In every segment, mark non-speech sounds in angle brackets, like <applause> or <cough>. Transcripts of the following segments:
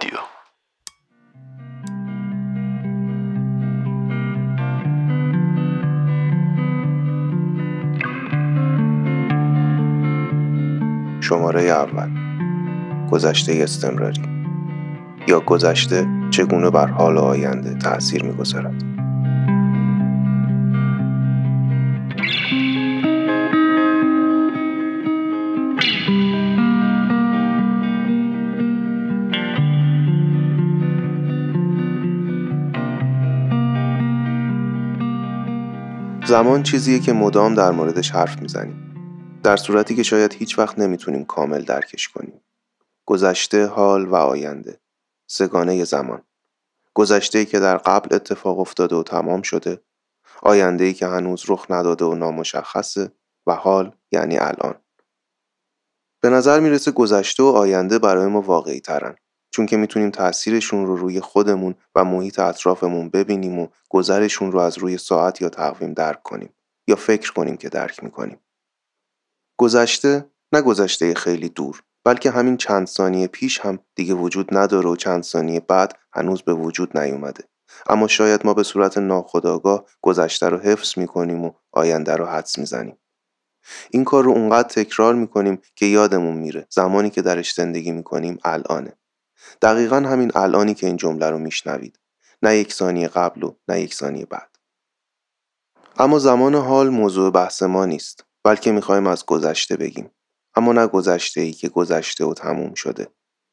رادیو. شماره اول. گذشته استمراری. یا گذشته چگونه بر حال آینده تأثیر می‌گذارد؟ زمان چیزیه که مدام در موردش حرف می‌زنیم. در صورتی که شاید هیچ وقت نمی‌تونیم کامل درکش کنیم. گذشته، حال و آینده. سگانه زمان. گذشته که در قبل اتفاق افتاده و تمام شده. آینده ای که هنوز رخ نداده و نامشخصه و حال یعنی الان. به نظر می‌رسه گذشته و آینده برای ما واقعی ترن چون که می‌تونیم تاثیرشون رو روی خودمون و محیط اطرافمون ببینیم و گذرشون رو از روی ساعت یا تقویم درک کنیم یا فکر کنیم که درک می‌کنیم. گذشته نه گذشته خیلی دور بلکه همین چند ثانیه پیش هم دیگه وجود نداره و چند ثانیه بعد هنوز به وجود نیومده. اما شاید ما به صورت ناخودآگاه گذشته رو حفظ می‌کنیم و آینده رو حدس می‌زنیم. این کار رو اونقدر تکرار می‌کنیم که یادمون میره زمانی که درش زندگی می‌کنیم الانه. دقیقا همین الانی که این جمله رو میشنوید. نه یک ثانیه قبل و نه یک ثانیه بعد. اما زمان حال موضوع بحث ما نیست. بلکه می‌خوایم از گذشته بگیم. اما نه گذشته ای که گذشته و تموم شده.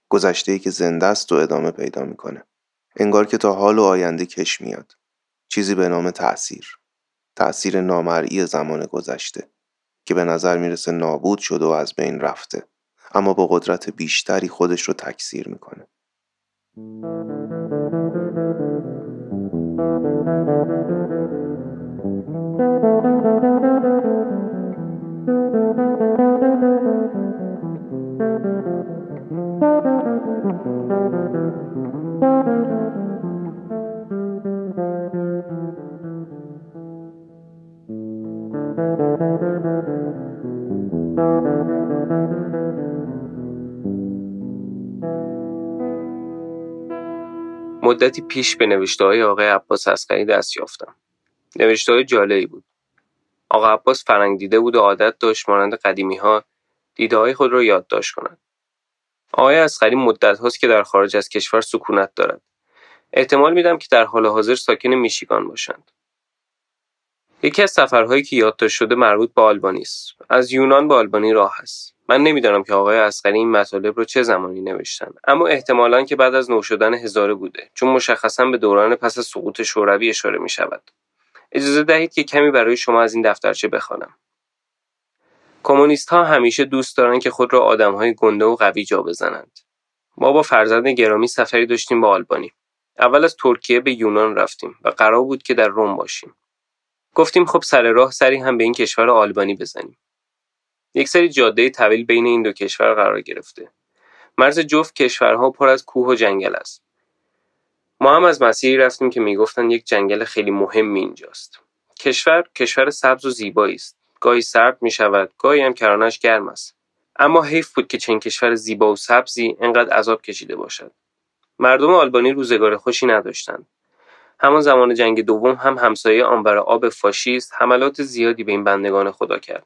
گذشته ای که زنده است و ادامه پیدا می‌کنه. انگار که تا حال و آینده کش میاد. چیزی به نام تأثیر. تأثیر نامرئی زمان گذشته. که به نظر می‌رسه نابود شده و از بین رفته. اما با قدرت بیشتری خودش رو تکثیر می‌کنه. مدتی پیش به نوشته های آقای عباس اسقری دست یافتم. نوشته های جالبی بود. آقا عباس فرنگ دیده بود و عادت داشت مانند قدیمی ها دیده های خود را یادداشت کند. آقای اسقری مدت هاست که در خارج از کشور سکونت دارد. احتمال میدم که در حال حاضر ساکن میشیگان باشند. یکی از سفرهایی که یادداشت شده مربوط به آلبانی است. از یونان به آلبانی راه است. من نمی‌دانم که آقای اسقری این مطالب رو چه زمانی نوشتن. اما احتمالا که بعد از نو شدن هزاره بوده چون مشخصا به دوران پس از سقوط شوروی اشاره می شود اجازه دهید که کمی برای شما از این دفترچه بخوانم. کمونیست ها همیشه دوست دارند که خود را آدم های گنده و قوی جا بزنند. ما با فرزند گرامی سفری داشتیم به آلبانی. اول از ترکیه به یونان رفتیم و قرار بود که در روم باشیم. گفتیم خب سر راه سری هم به این کشور آلبانی بزنیم. یک سری جاده طویل بین این دو کشور قرار گرفته. مرز جفت کشورها پر از کوه و جنگل است. ما هم از مسیری رفتیم که می‌گفتند یک جنگل خیلی مهم اینجاست. کشور کشور سبز و زیبایی است. گاهی سرد می شود گاهی هم کرانش گرم است. اما حیف بود که چنین کشور زیبا و سبزی انقدر عذاب کشیده باشد. مردم آلبانی روزگار خوشی نداشتند. همان زمان جنگ دوم هم همسایه آنبر آب فاشیست حملات زیادی به این بندگان خدا کرد.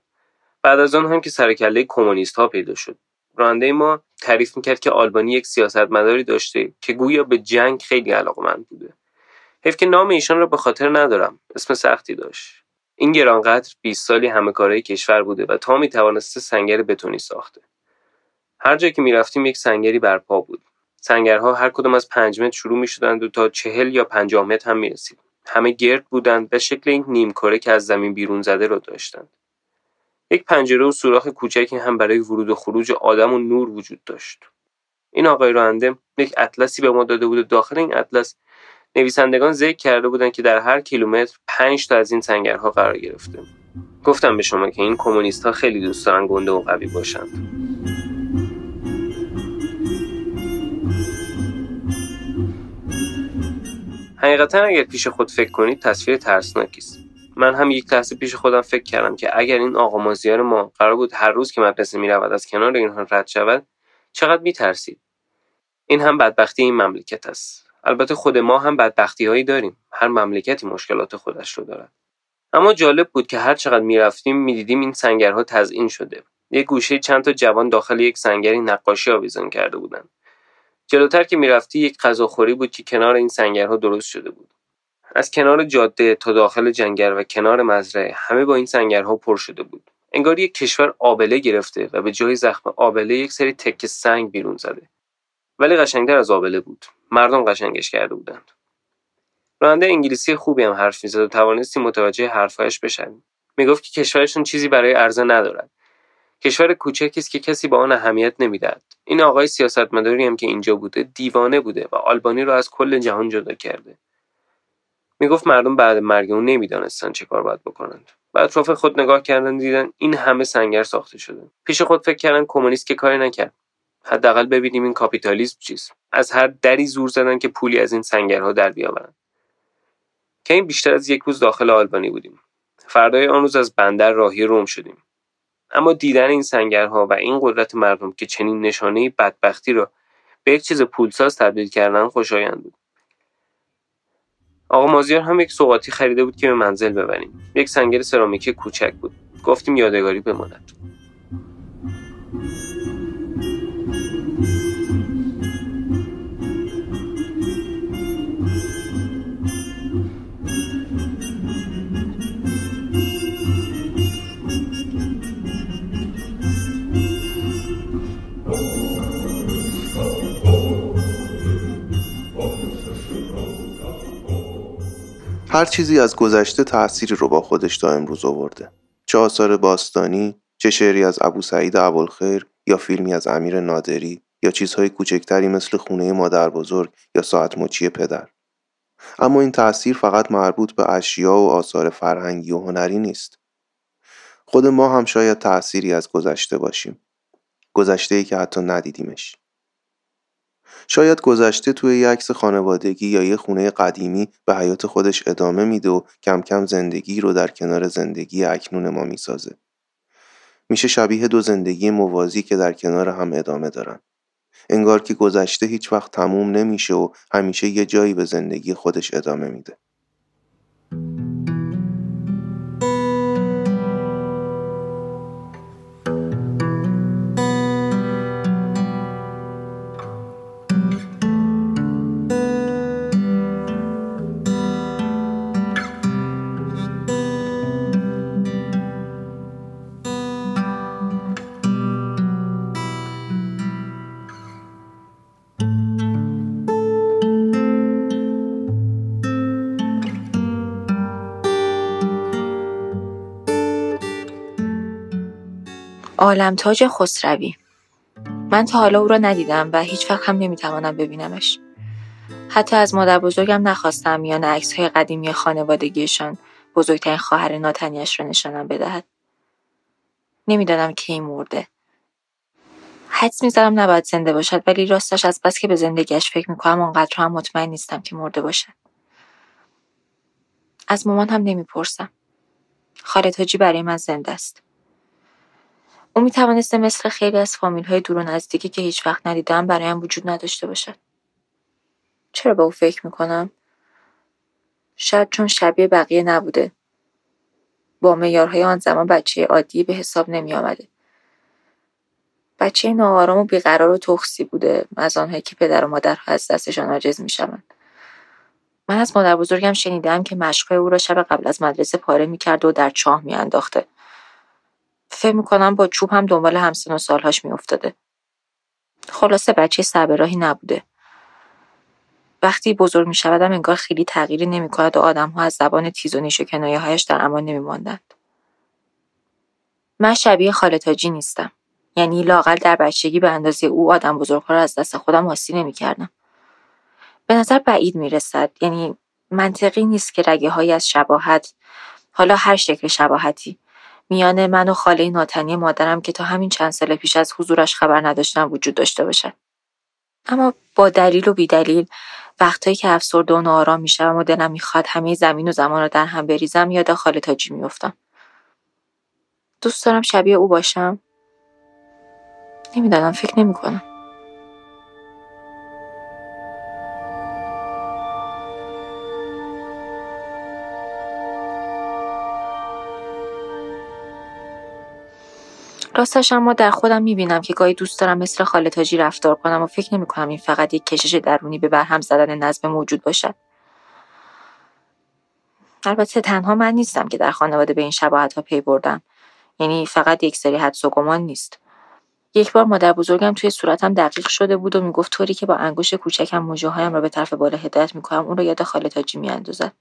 بعد از آن هم که سرکله کمونیست ها پیدا شد. راننده ما تعریف می‌کرد که آلبانی یک سیاستمداری داشته که گویا به جنگ خیلی علاقمند بوده. حیف که نام ایشان را به خاطر ندارم. اسم سختی داشت. این گرانقدر 20 سالی همه کارهای کشور بوده و تا می توانسته سنگر بتونی ساخته. هر جا که می‌رفتیم یک سنگری برپا بود. سنگرها هر کدام از پنج متر شروع می شدند و تا چهل یا پنجاه متر هم می رسید. همه گرد بودند به شکل این نیمکره که از زمین بیرون زده را داشتند. یک پنجره و سوراخ کوچکی هم برای ورود و خروج آدم و نور وجود داشت. این آقای راننده یک اطلسی به ما داده بود و داخل این اطلس نویسندگان ذکر کرده بودند که در هر کیلومتر پنج تا از این سنگرها قرار گرفته. گفتم به شما که این کمونیست ها خیلی دوست دارن گنده و قوی باشند. حقیقتا اگر پیش خود فکر کنید تصویر ترسناکی است. من هم یک لحظه پیش خودم فکر کردم که اگر این آقا مازیار ما قرار بود هر روز که مدرسه رود از کنار اینها رد شود چقدر میترسید؟ این هم بدبختی این مملکت است. البته خود ما هم بدبختی هایی داریم. هر مملکتی مشکلات خودش رو دارد. اما جالب بود که هر چقدر می‌رفتیم می‌دیدیم این سنگرها تزئین شده. یک گوشه چند تا جوان داخل یک سنگری نقاشی آویزان کرده بودند جلوتر که می‌رفتی یک غذاخوری بود که کنار این سنگرها درست شده بود. از کنار جاده تا داخل جنگل و کنار مزرعه همه با این سنگرها پر شده بود. انگار یک کشور آبله گرفته و به جای زخم آبله یک سری تکه سنگ بیرون زده. ولی قشنگتر از آبله بود. مردم قشنگش کرده بودند. راننده انگلیسی خوبی هم حرف می‌زد و توانستیم متوجه حرفهایش بشویم. می‌گفت که کشورشون چیزی برای عرضه ندارد. کشور کوچکی است که کسی با آن اهمیت نمی‌دهد. این آقای سیاستمداری هم که اینجا بوده دیوانه بوده و آلبانی را از کل جهان جدا کرده. می‌گفت مردم بعد مرگ اون نمی‌دانستند چه کار باید بکنند. و اطراف خود نگاه کردن دیدن این همه سنگر ساخته شده. پیش خود فکر کردن کمونیست که کاری نکرد. حداقل ببینیم این کاپیتالیسم چیست. از هر دری زور زدن که پولی از این سنگرها در بیاورند که این بیشتر از یک روز داخل آلبانی بودیم. فردای آن روز از بندر راهی روم شدیم. اما دیدن این سنگرها و این قدرت مردم که چنین نشانه بدبختی را به یک چیز پولساز تبدیل کردن خوشایند بود. آقا مازیار هم یک سوغاتی خریده بود که به منزل ببریم. یک سنگر سرامیکی کوچک بود. گفتیم یادگاری بماند. هر چیزی از گذشته تأثیری رو با خودش تا امروز آورده. چه آثار باستانی چه شعری از ابو سعید ابوالخیر یا فیلمی از امیر نادری یا چیزهای کوچکتری مثل خونه مادر بزرگ یا ساعت مچی پدر. اما این تأثیر فقط مربوط به اشیا و آثار فرهنگی و هنری نیست. خود ما هم شاید تأثیری از گذشته باشیم. گذشته ای که حتی ندیدیمش. شاید گذشته توی یه عکس خانوادگی یا یه خونه قدیمی به حیات خودش ادامه میده و کم کم زندگی رو در کنار زندگی اکنون ما می‌سازه. میشه شبیه دو زندگی موازی که در کنار هم ادامه دارن. انگار که گذشته هیچ وقت تموم نمیشه و همیشه یه جایی به زندگی خودش ادامه میده. تاج خسروی من تا حالا او را ندیدم و هیچ وقت هم نمی‌توانم ببینمش. حتی از مادر بزرگم نخواستم میان عکس های قدیمی خانوادگیشان بزرگترین خواهر ناتنیش را نشانم بدهد. نمی‌دانم کی مرده. حدس می‌زدم نباید زنده باشد ولی راستش از بس که به زندگیش فکر می‌کنم آنقدر هم مطمئن نیستم که مرده باشد. از مامان هم نمی‌پرسم. خالد حاجی برای من زنده است. او می توانسته مثل خیلی از فامیل های دور و نزدیکی که هیچ وقت ندیدم برایم وجود نداشته باشد. چرا به او فکر می کنم؟ شاید چون شبیه بقیه نبوده. با میارهای آن زمان بچه عادی به حساب نمی آمده. بچه ناآرام و بیقرار و تخصی بوده از آنهایی که پدر و مادر از دستشان عاجز می شوند. من از مادر بزرگم شنیدم که مشقای او را شب قبل از مدرسه پاره می کرد و در چاه می انداخته. فکر می‌کنم با چوب هم دنبال همسن و سالهاش میافتاده. خلاصه بچه سبراهی نبوده. وقتی بزرگ می شودم انگار خیلی تغییری نمی کند و آدم ها از زبان تیز و نیش و کنایه هایش در امان نمی ماندند. من شبیه خالتاجی نیستم. یعنی لاقل در بچگی به اندازه او آدم بزرگها را از دست خودم حاسی نمی کردم. به نظر بعید می رسد. یعنی منطقی نیست که رگه های از شباهت حالا هر شکل شباهتی میان من و خاله ناتنی مادرم که تا همین چند سال پیش از حضورش خبر نداشتم وجود داشته باشد. اما با دلیل و بیدلیل وقتایی که افسرده و ناآرام می‌شوم و دلم می‌خواد همه زمین و زمان را در هم بریزم یاد خاله تاجی میافتم. دوست دارم شبیه او باشم. نمی‌دانم فکر نمی‌کنم. راستش اما در خودم می‌بینم که گاهی دوست دارم مثل خاله تاجی رفتار کنم و فکر نمی‌کنم این فقط یک کشش درونی به برهم زدن نظم موجود باشد. البته تنها من نیستم که در خانواده به این شباهت ها پی بردم. یعنی فقط یک سری حدس و گمان نیست. یک بار مادر بزرگم توی صورتم دقیق شده بود و می‌گفت طوری که با انگشت کوچکم موجه هایم را به طرف بالا هدایت می‌کنم اون رو یاد خاله تاجی میاندازد.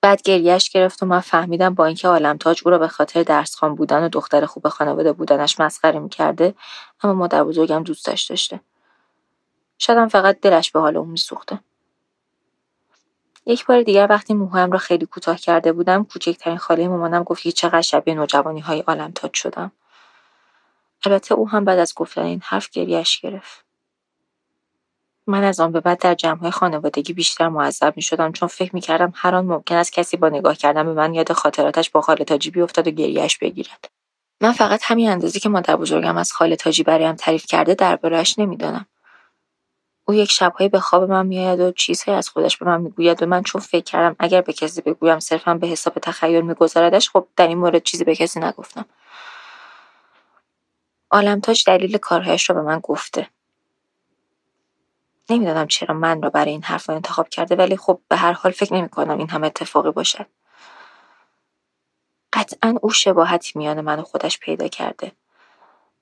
بعد گریهش گرفت و من فهمیدم با اینکه عالم تاج او را به خاطر درسخوان بودن و دختر خوب خانواده بودنش مسخره می‌کرده اما مادر بزرگم دوستش داشته. شاید فقط دلش به حال اون میسوخته. یک بار دیگر وقتی موهایم را خیلی کوتاه کرده بودم کوچکترین خاله مامانم گفت که چقدر شبیه نوجوانی های عالم تاج شدم. البته او هم بعد از گفتن این حرف گریهش گرفت. من از آن به بعد در جمعهای خانوادگی بیشتر معذب می شدم چون فکر می کردم هر آن ممکن است کسی با نگاه کردن به من یاد خاطراتش با خاله تاجی بیفتد و گریهش بگیرد. من فقط همین اندازی که مادر بزرگم از خاله تاجی برایم تعریف کرده دربارهاش نمی‌دانم. او یک شبهایی به خواب من میآید و چیزهایی از خودش به من می‌گوید و من چون فکر کردم اگر به کسی بگویم صرفا به حساب تخیل میگذاردش خب در این مورد چیزی به کسی نگفتم عالمتاج دلیل کارهایش را به من گفته نمی‌دانم چرا من را برای این حرف انتخاب کرده ولی خب به هر حال فکر نمی کنم این هم اتفاقی باشد. قطعا او شباهتی میان من و خودش پیدا کرده.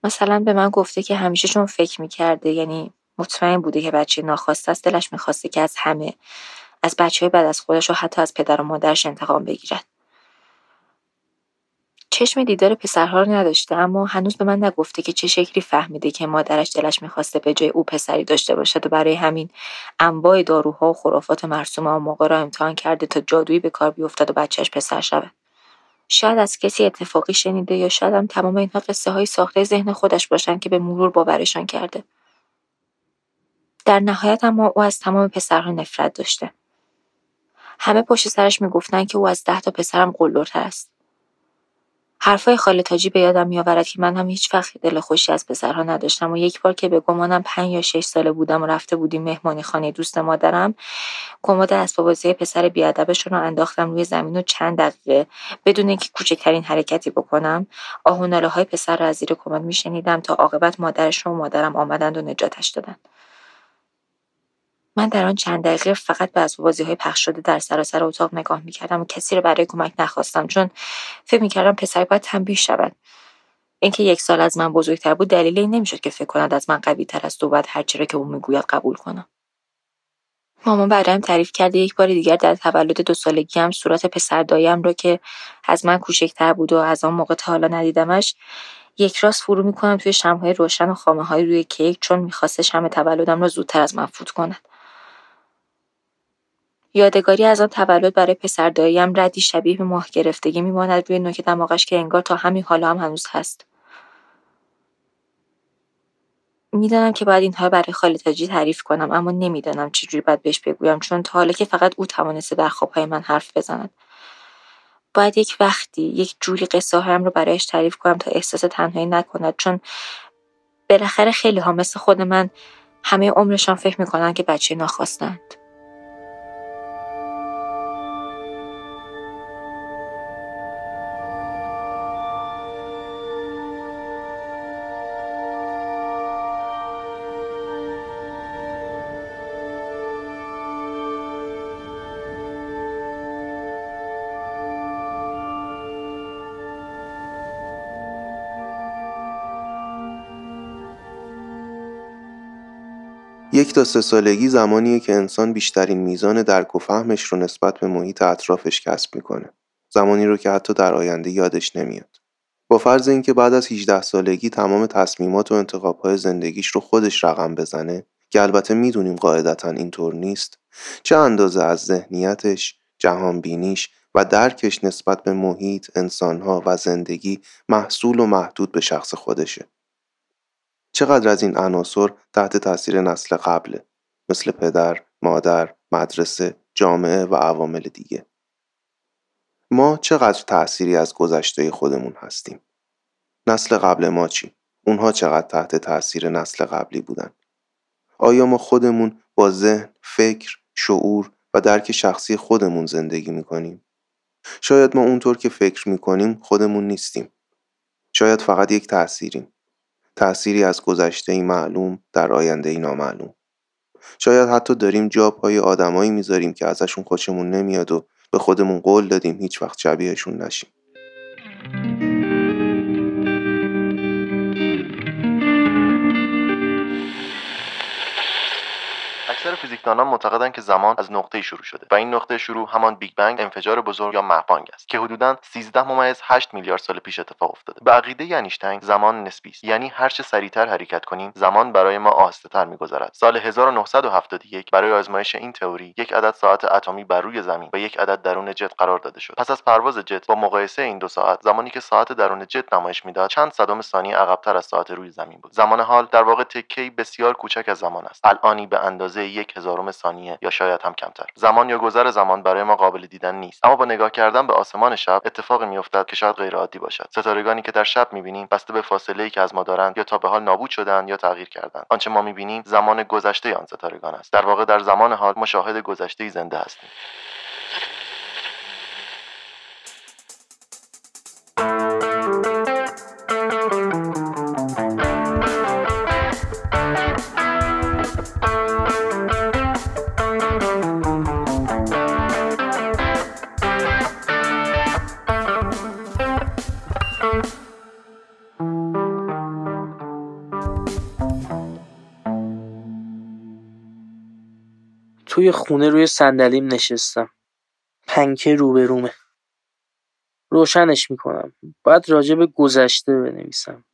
مثلا به من گفته که همیشه چون فکر می‌کرده یعنی مطمئن بوده که بچه ناخواسته است دلش می‌خواسته که از همه از بچه های بعد از خودش و حتی از پدر و مادرش انتقام بگیرد. چشم دیدار پسرها رو نداشته اما هنوز به من نگفته که چه شکلی فهمیده که مادرش دلش می‌خواسته به جای او پسری داشته باشد و برای همین انواع داروها و خرافات مرسوم آن موقع را امتحان کرده تا جادویی به کار بیفتد و بچهش پسر شود. شاید از کسی اتفاقی شنیده یا شاید هم تمام اینها قصه های ساخته ذهن خودش باشند که به مرور باورشان کرده. در نهایت اما او از تمام پسرها نفرت داشته. همه پشت سرش می‌گفتند که او از ده تا پسرم قلدرتر است. حرفای خاله تاجی به یادم میآورد که من هم هیچ وقت دل خوشی از پسرها نداشتم و یک بار که به گمانم پنج یا شش ساله بودم و رفته بودیم مهمانی خانه دوست مادرم کمد اسباب بازی پسر بیادبشون رو انداختم روی زمین و چند دقیقه بدون اینکه کوچکترین حرکتی بکنم آه های پسر را از زیر کمد میشنیدم تا عاقبت مادرش و مادرم آمدند و نجاتش دادند. من در آن چند دقیقه فقط به های پخش شده در سراسر اتاق نگاه می‌کردم و کسی را برای کمک نخواستم چون فکر می‌کردم پسر باید تنبیه شود. اینکه یک سال از من بزرگتر بود دلیلی این نمی‌شد که فکر کند از من قوی تر است و باید هرچی را که او می‌گوید قبول کنم. مامان برایم تعریف کرده یک بار دیگر در تولد دو سالگی هم صورت پسر دایم را که از من کوچکتر بود و از آن موقع تا حالا ندیدمش یک راست فرو می‌کنم توی شمهای روشن و خامه های روی کیک چون می‌خواسته شم تولدم را زودتر از من فوت کند. یادگاری از آن تولد برای پسر داییم ردی شبیه به ماه گرفتگی میماند روی نوک دماغش که انگار تا همین حالا هم هنوز هست. می‌دانم که باید اینها برای خاله تاجی تعریف کنم اما نمی‌دانم چجوری باید بهش بگویم چون تا حالا که فقط او توانسته در خوابهای من حرف بزند. باید یک وقتی یک جوری قصه هایم رو برایش تعریف کنم تا احساس تنهایی نکند چون بالاخره خیلی ها مثل خود من همه عمرشان فکر می‌کنن که بچه ناخواستند. تا سه سالگی زمانیه که انسان بیشترین میزان درک و فهمش رو نسبت به محیط اطرافش کسب می‌کنه. زمانی رو که حتی در آینده یادش نمیاد. با فرض اینکه بعد از 18 سالگی تمام تصمیمات و انتخابهای زندگیش رو خودش رقم بزنه که البته می‌دونیم قاعدتا اینطور نیست چه اندازه از ذهنیتش، جهانبینیش و درکش نسبت به محیط، انسانها و زندگی محصول و محدود به شخص خودشه. چقدر از این عناصر تحت تاثیر نسل قبله مثل پدر، مادر، مدرسه، جامعه و عوامل دیگه. ما چقدر تأثیری از گذشته خودمون هستیم؟ نسل قبل ما چی؟ اونها چقدر تحت تأثیر نسل قبلی بودن؟ آیا ما خودمون با ذهن، فکر، شعور و درک شخصی خودمون زندگی می‌کنیم؟ شاید ما اونطور که فکر می‌کنیم خودمون نیستیم. شاید فقط یک تأثیریم تأثیری از گذشته ای معلوم در آینده ای نامعلوم. شاید حتی داریم جا پای آدمایی می‌ذاریم که ازشون خوشمون نمیاد و به خودمون قول دادیم هیچ وقت شبیهشون نشیم. اکثر فیزیکدانان معتقدند که زمان از نقطه شروع شده و این نقطه شروع همان بیگ بنگ انفجار بزرگ یا مهبانگ است که حدودا 13 ممیز 8 میلیارد سال پیش اتفاق افتاده. به عقیده انیشتین زمان نسبی است. یعنی هر چه سریعتر حرکت کنیم زمان برای ما آهسته‌تر میگذرد. سال 1971 برای آزمایش این تئوری یک عدد ساعت اتمی بر روی زمین و یک عدد درون جت قرار داده شد. پس از پرواز جت با مقایسه این دو ساعت زمانی که ساعت درون جت نمایش می‌داد چند صدم ثانیه عقبتر از ساعت روی زمین بود. زمان حال در واقع تکه‌ای بسیار کوچک از زمان است. الانی به اندازه یک هزارم ثانیه یا شاید هم کمتر. زمان یا گذر زمان برای ما قابل دیدن نیست. اما با نگاه کردن به آسمان شب اتفاقی میافتد که شاید غیر عادی باشد. ستارگانی که در شب می‌بینیم بسته به فاصله ای که از ما دارند یا تا به حال نابود شدند یا تغییر کردند. آنچه ما می‌بینیم زمان گذشته آن ستارگان است. در واقع در زمان حال مشاهد گذشته زنده هستیم. توی خونه روی صندلیم نشستم. پنکه روبرومه. روشنش می‌کنم. باید راجع به گذشته بنویسم.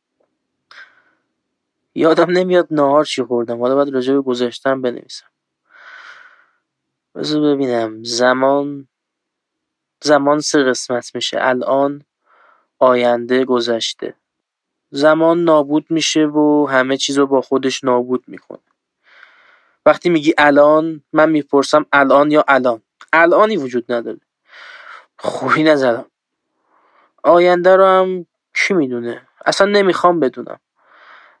یادم نمیاد نهار چی خوردم. حالا باید راجع به گذشتم بنویسم. بذار ببینم. زمان زمان سه قسمت میشه. الان آینده گذشته. زمان نابود میشه و همه چیز رو با خودش نابود می‌کنه. وقتی میگی الان من می‌پرسم الان یا الان؟ الانی وجود نداره. خوبی نزدم. آینده رو هم کی می‌دونه؟ اصلا نمی‌خوام بدونم.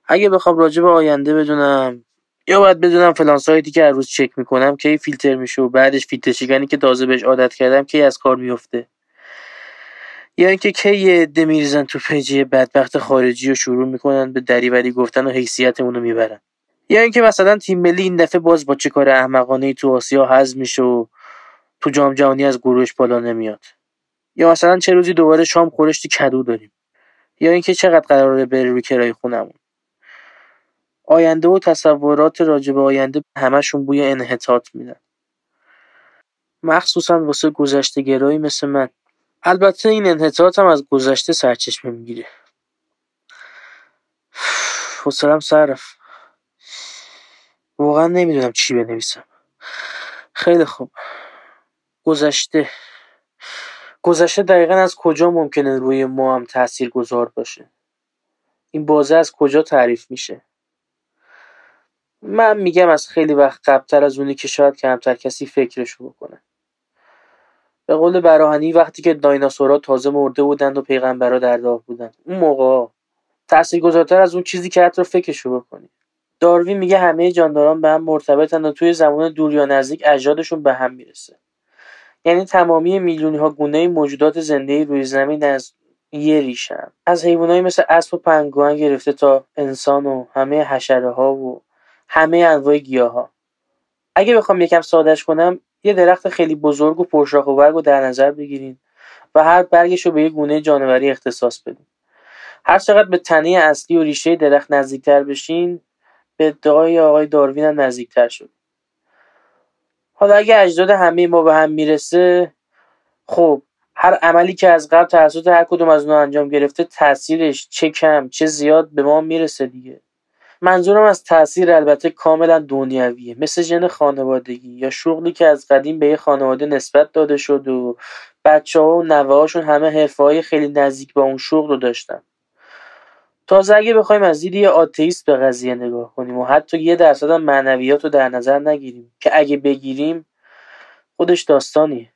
اگه بخوام راجع به آینده بدونم یا باید بدونم فلان سایتی که هر روز چک می‌کنم کی فیلتر میشه و بعدش فیلتر شکنی که تازه بهش عادت کردم کی از کار میفته یا اینکه کی یه عده میریزن تو پیجی بدبخت خارجی و شروع می‌کنن به دریوری گفتن و حیثیتمون رو می‌برن. یا اینکه مثلا تیم ملی این دفعه باز با چه کار احمقانه تو آسیا حذف میشه و تو جام جهانی از گروهش بالا نمیاد؟ یا مثلا چه روزی دوباره شام خورشتی کدو داریم؟ یا اینکه چقدر قراره بره روی کرای خونمون؟ آینده و تصورات راجع آینده همشون بوی انحطاط میدن. مخصوصا واسه گذشته گرایی مثل من. البته این انحطاط هم از گذشته سرچشمه می‌گیره. <sighs> حوصلم سر رفت. واقعا نمی‌دونم چی بنویسم. خیلی خوب. گذشته. گذشته دقیقا از کجا ممکنه روی ما هم تأثیر گذار باشه؟ این بازه از کجا تعریف میشه؟ من میگم از خیلی وقت قبلتر از اونی که شاید کمتر کسی فکرشو بکنه. به قول براهنی وقتی که دایناسورها تازه مرده بودند و پیغمبرها در راه بودند. اون موقع تاثیرگذارتر از اون چیزی که حتی فکرشو بکنی. داروین میگه همه جانداران به هم مرتبطن و توی زمان دور یا نزدیک اجدادشون به هم می‌رسه. یعنی تمامی میلیونی ها گونه موجودات زنده روی زمین از یه ریشن از حیوانایی مثل اسب و پنگوان گرفته تا انسان و همه حشره ها و همه انواع گیاه ها اگه بخوام یکم سادش کنم یه درخت خیلی بزرگ و پرشاخ و برگ رو در نظر بگیریم و هر برگش رو به یه گونه جانوری اختصاص بدیم هر چقدر به تنه اصلی و ریشه درخت نزدیکتر بشین به ادعای آقای داروین هم نزدیکتر شد. حالا اگه اجداد همه ما به هم می‌رسه خب هر عملی که از قبل توسط هر کدوم از اونها انجام گرفته تاثیرش چه کم چه زیاد به ما می‌رسه دیگه. منظورم از تاثیر البته کاملا دنیویه مثل ژن خانوادگی یا شغلی که از قدیم به یه خانواده نسبت داده شد و بچه ها و نوه هاشون همه حرفه خیلی نزدیک به اون شغل رو داشتن. تازه اگه بخوایم از دید یه آتئیست به قضیه نگاه کنیم و حتی یه درصد هم معنویات رو در نظر نگیریم که اگه بگیریم خودش داستانیه.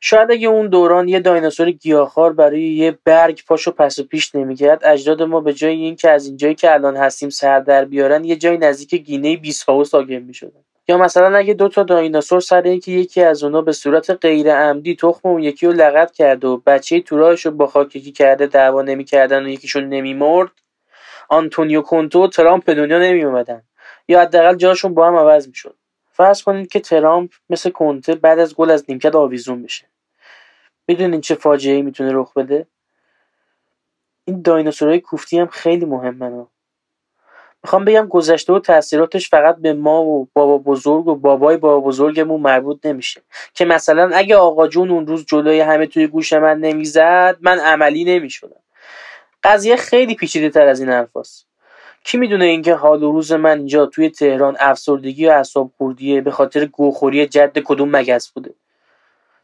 شاید اگه اون دوران یه دایناسور گیاهخوار برای یه برگ پاشو پس و پیش نمی‌کرد اجداد ما به جای اینکه از اینجایی که الان هستیم سر در بیارن یه جای نزدیک گینه بیساو ساکن می‌شدن. یا مثلا اگه دو تا دایناسور سر اینکه یکی از اونا به صورت غیر عمدی تخم اون یکی رو لغت کرده و بچه تو رو با خاککی کرده دعوا نمی‌کردن و یکیشون نمیمرد آنتونیو کونتو و ترامپ به دنیا نمی اومدن یا حداقل جاشون با هم عوض می‌شد. فرض کنید که ترامپ مثل کنته بعد از گل از نیمکت آویزون بشه. می‌دونین چه فاجعه می‌تونه رخ بده؟ این دایناسورهای کوفتی هم خیلی مهمن می‌خوام بگم گذشته و تاثیراتش فقط به ما و بابا بزرگ و بابای بابا بزرگمون مربوط نمیشه. که مثلا اگه آقا جون اون روز جلوی همه توی گوش من نمی‌زد من عملی نمی‌شدم. قضیه خیلی پیچیده تر از این حرفاست. کی می‌دونه اینکه حال و روز من اینجا توی تهران افسردگی و اعصاب خوردیه به خاطر گوخوری جد کدوم مگس بوده؟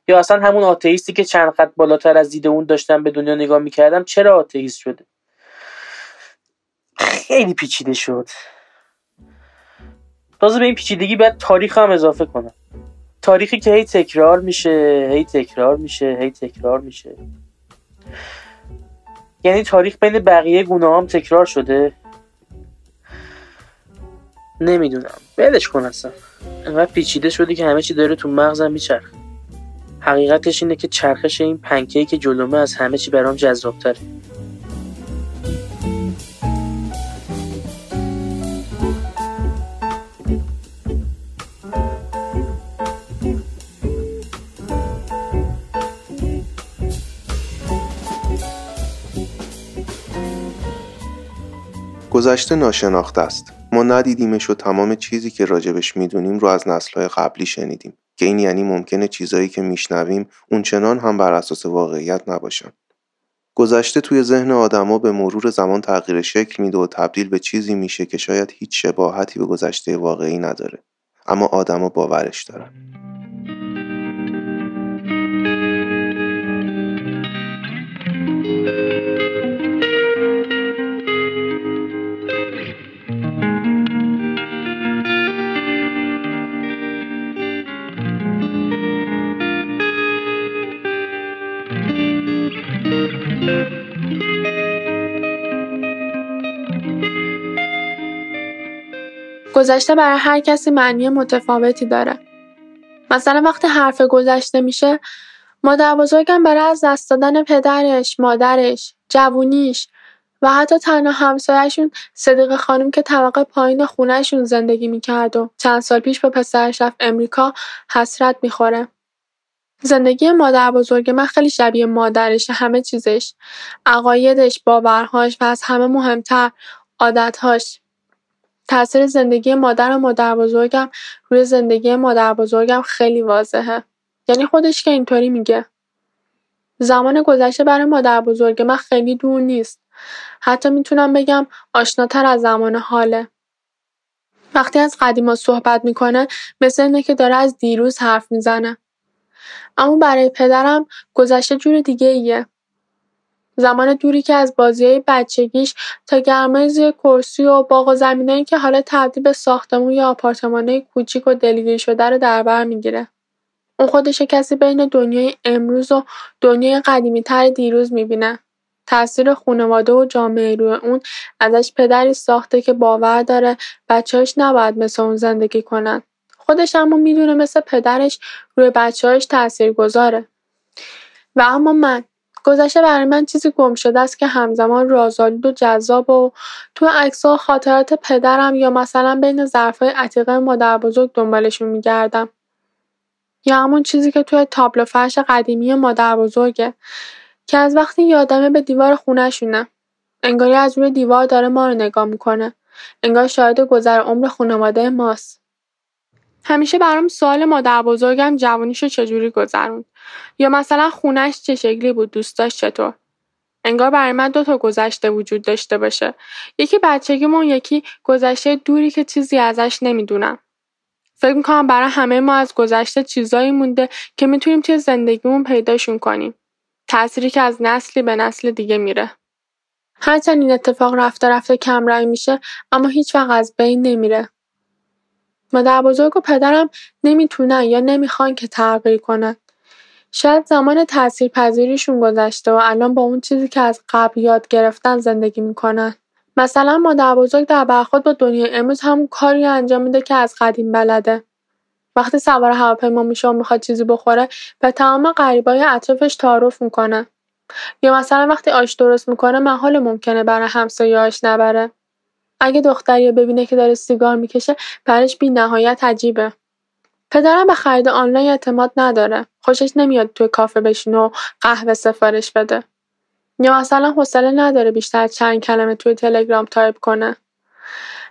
یا اصلا همون آتئیستی که چند خط بالاتر از دید اون داشتم به دنیا نگاه می‌کردم چرا آتئیست شده؟ خیلی پیچیده شد. تازه به این پیچیدگی باید تاریخ هم اضافه کنم تاریخی که هی تکرار میشه هی تکرار میشه هی تکرار میشه. یعنی تاریخ بین بقیه گونه هم تکرار شده؟ نمی‌دونم. ولش کن اصلا. انقدر پیچیده شدی که همه چی داره تو مغزم میچرخ حقیقتش اینه که چرخش این پنکیک جلومه از همه چی برام جذابتره. گذشته ناشناخته است. ما ندیدیمش و تمام چیزی که راجبش می‌دونیم رو از نسلهای قبلی شنیدیم که این یعنی ممکنه چیزایی که میشنویم اونچنان هم بر اساس واقعیت نباشن. گذشته توی ذهن آدما به مرور زمان تغییر شکل میده و تبدیل به چیزی میشه که شاید هیچ شباهتی به گذشته واقعی نداره. اما آدما باورش دارن. گذشته برای هر کسی معنی متفاوتی داره. مثلا وقتی حرف گذشته میشه مادر بزرگم برای از دست دادن پدرش، مادرش، جوونیش و حتی تنها همسایهشون صدیق خانم که طبقه پایین خونهشون زندگی می‌کرد و چند سال پیش به پسرش رفت امریکا حسرت می‌خوره. زندگی مادر بزرگ من خیلی شبیه مادرش همه چیزش عقایدش باورهاش و از همه مهمتر عادتهاش تاثیر زندگی مادر و مادربزرگم روی زندگی مادربزرگم خیلی واضحه. یعنی خودش که اینطوری میگه. زمان گذشته برای مادربزرگ من خیلی دور نیست. حتی می‌تونم بگم آشناتر از زمان حاله. وقتی از قدیما صحبت می‌کنه مثل اینه که داره از دیروز حرف می‌زنه. اما برای پدرم گذشته جور دیگه ایه. زمان دوری که از های بچگیش تا گرمای زیر کرسی و باغ و زمینایی که حالا تبدیل به ساختمون یا آپارتمانای کوچیک و دلگیر شده رو در بر می‌گیره. اون خودش کسی بین دنیای امروز و دنیای قدیمی تر دیروز می‌بینه. تاثیر خانواده و جامعه روی اون ازش پدری ساخته که باور داره بچه‌هاش نباید مثل اون زندگی کنن. خودش اما می‌دونه مثل پدرش روی بچه‌هاش تاثیر گذاره. و اما من گذشته برای من چیزی گم شده است که همزمان رازآلود و جذاب و تو عکس‌ها خاطرات پدرم یا مثلا بین ظرفای عتیقه مادربزرگ دنبالشون میگردم. یا همون چیزی که توی تابلو فرش قدیمی مادربزرگه که از وقتی یادمه به دیوار خونهشونه. انگاری از روی دیوار داره ما رو نگاه می‌کنه. انگار شاهد گذر عمر خانواده ماست. همیشه برام سوال مادر بزرگم جوانیشو چجوری گذروند؟ یا مثلا خونش چه شکلی بود؟ دوستاش چطور؟ انگار برای من دو تا گذشته وجود داشته باشه. یکی بچگیمون یکی گذشته دوری که چیزی ازش نمی‌دونم. فکر می‌کنم برای همه ما از گذشته چیزایی مونده که می‌تونیم توی زندگیمون پیداشون کنیم. تأثیری که از نسلی به نسل دیگه میره. هرچند این اتفاق رفته رفته کم میشه اما هیچ وقت از بین نمیره. بزرگ و پدرم نمی‌تونن یا نمی‌خوان که تغییر کنن. شاید زمان تاثیرپذیریشون گذشته و الان با اون چیزی که از قبل یاد گرفتن زندگی می‌کنن. مثلا بزرگ در برخورد با دنیای امروز همون کاری انجام میده که از قدیم بلده. وقتی سوار هواپیما میشه و می‌خواد چیزی بخوره به تمام غریبای اطرافش تعارف می‌کنه یا مثلا وقتی آش درست می‌کنه محال ممکنه برای همسایه‌اش نبره اگه دختری ببینه که داره سیگار می‌کشه برش بی نهایت عجیبه. پدرم به خرید آنلاین اعتماد نداره. خوشش نمیاد توی کافه بشینه و قهوه سفارش بده. یا مثلا حوصله نداره بیشتر چند کلمه توی تلگرام تایپ کنه.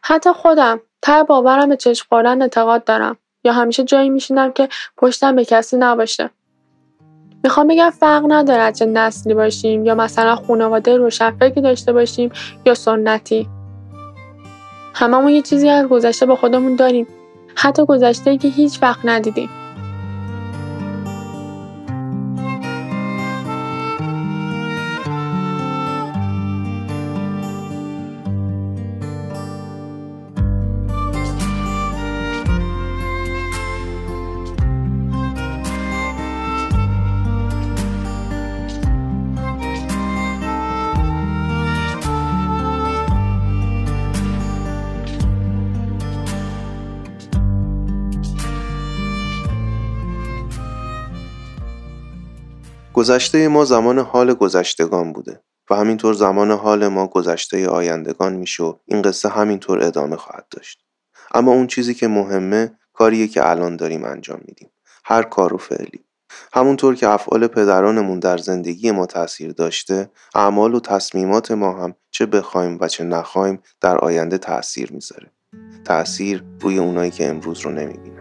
حتی خودم ته باورم به چشم خوردن اعتقاد دارم. یا همیشه جایی میشینم که پشتم به کسی نباشه. می‌خوام بگم فرق نداره چه نسلی باشیم یا مثلا خانواده روشنفکری داشته باشیم یا سنتی. هممون یه چیزی از گذشته با خودمون داریم. حتی گذشته که هیچ وقت ندیدیم. گذشته ما زمان حال گذشتگان بوده و همینطور زمان حال ما گذشته آیندگان میشه و این قصه همینطور ادامه خواهد داشت. اما اون چیزی که مهمه کاریه که الان داریم انجام میدیم. هر کار و فعلی. همونطور که افعال پدرانمون در زندگی ما تاثیر داشته اعمال و تصمیمات ما هم چه بخوایم و چه نخوایم در آینده تاثیر می‌ذاره. تاثیر روی اونایی که امروز رو نمی‌بینیم.